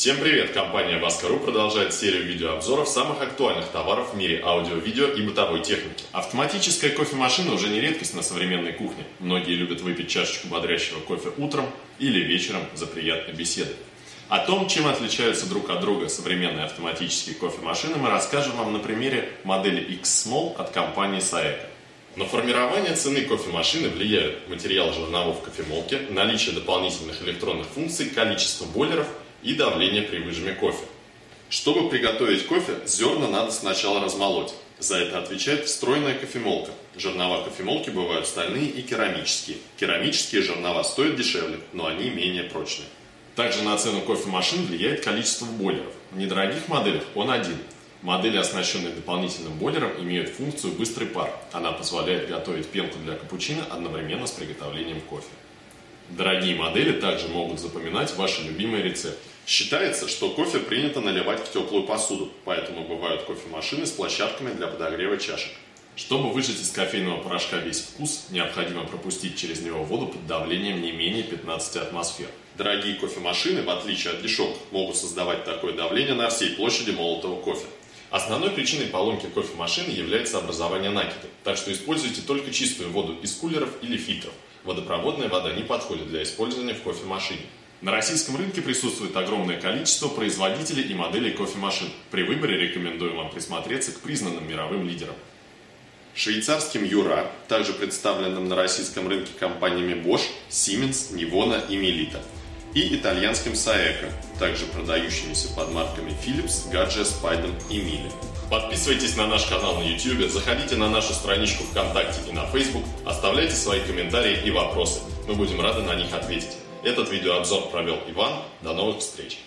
Всем привет! Компания Vaska.ru продолжает серию видеообзоров самых актуальных товаров в мире аудио, видео и бытовой техники. Автоматическая кофемашина уже не редкость на современной кухне. Многие любят выпить чашечку бодрящего кофе утром или вечером за приятной беседой. О том, чем отличаются друг от друга современные автоматические кофемашины, мы расскажем вам на примере модели X-Small от компании Saeco. На формирование цены кофемашины влияют материал жерновов в кофемолке, наличие дополнительных электронных функций, количество бойлеров и давление при выжиме кофе. Чтобы приготовить кофе, зерна надо сначала размолоть. За это отвечает встроенная кофемолка. Жернова кофемолки бывают стальные и керамические. Керамические жернова стоят дешевле, но они менее прочные. Также на цену кофемашин влияет количество бойлеров. В недорогих моделях он один. Модели, оснащенные дополнительным бойлером, имеют функцию быстрый пар. Она позволяет готовить пенку для капучино одновременно с приготовлением кофе. Дорогие модели также могут запоминать ваши любимые рецепты. Считается, что кофе принято наливать в теплую посуду, поэтому бывают кофемашины с площадками для подогрева чашек. Чтобы выжать из кофейного порошка весь вкус, необходимо пропустить через него воду под давлением не менее 15 атмосфер. Дорогие кофемашины, в отличие от дешевых, могут создавать такое давление на всей площади молотого кофе. Основной причиной поломки кофемашины является образование накипи, так что используйте только чистую воду из кулеров или фильтров. Водопроводная вода не подходит для использования в кофемашине. На российском рынке присутствует огромное количество производителей и моделей кофемашин. При выборе рекомендуем вам присмотреться к признанным мировым лидерам. Швейцарским Юра, также представленным на российском рынке компаниями Bosch, Siemens, Nivona и Melita. И итальянским Saeco, также продающимися под марками Philips, Gadget, Spidem и Mille. Подписывайтесь на наш канал на YouTube, заходите на нашу страничку ВКонтакте и на Facebook, оставляйте свои комментарии и вопросы. Мы будем рады на них ответить. Этот видеообзор провел Иван. До новых встреч!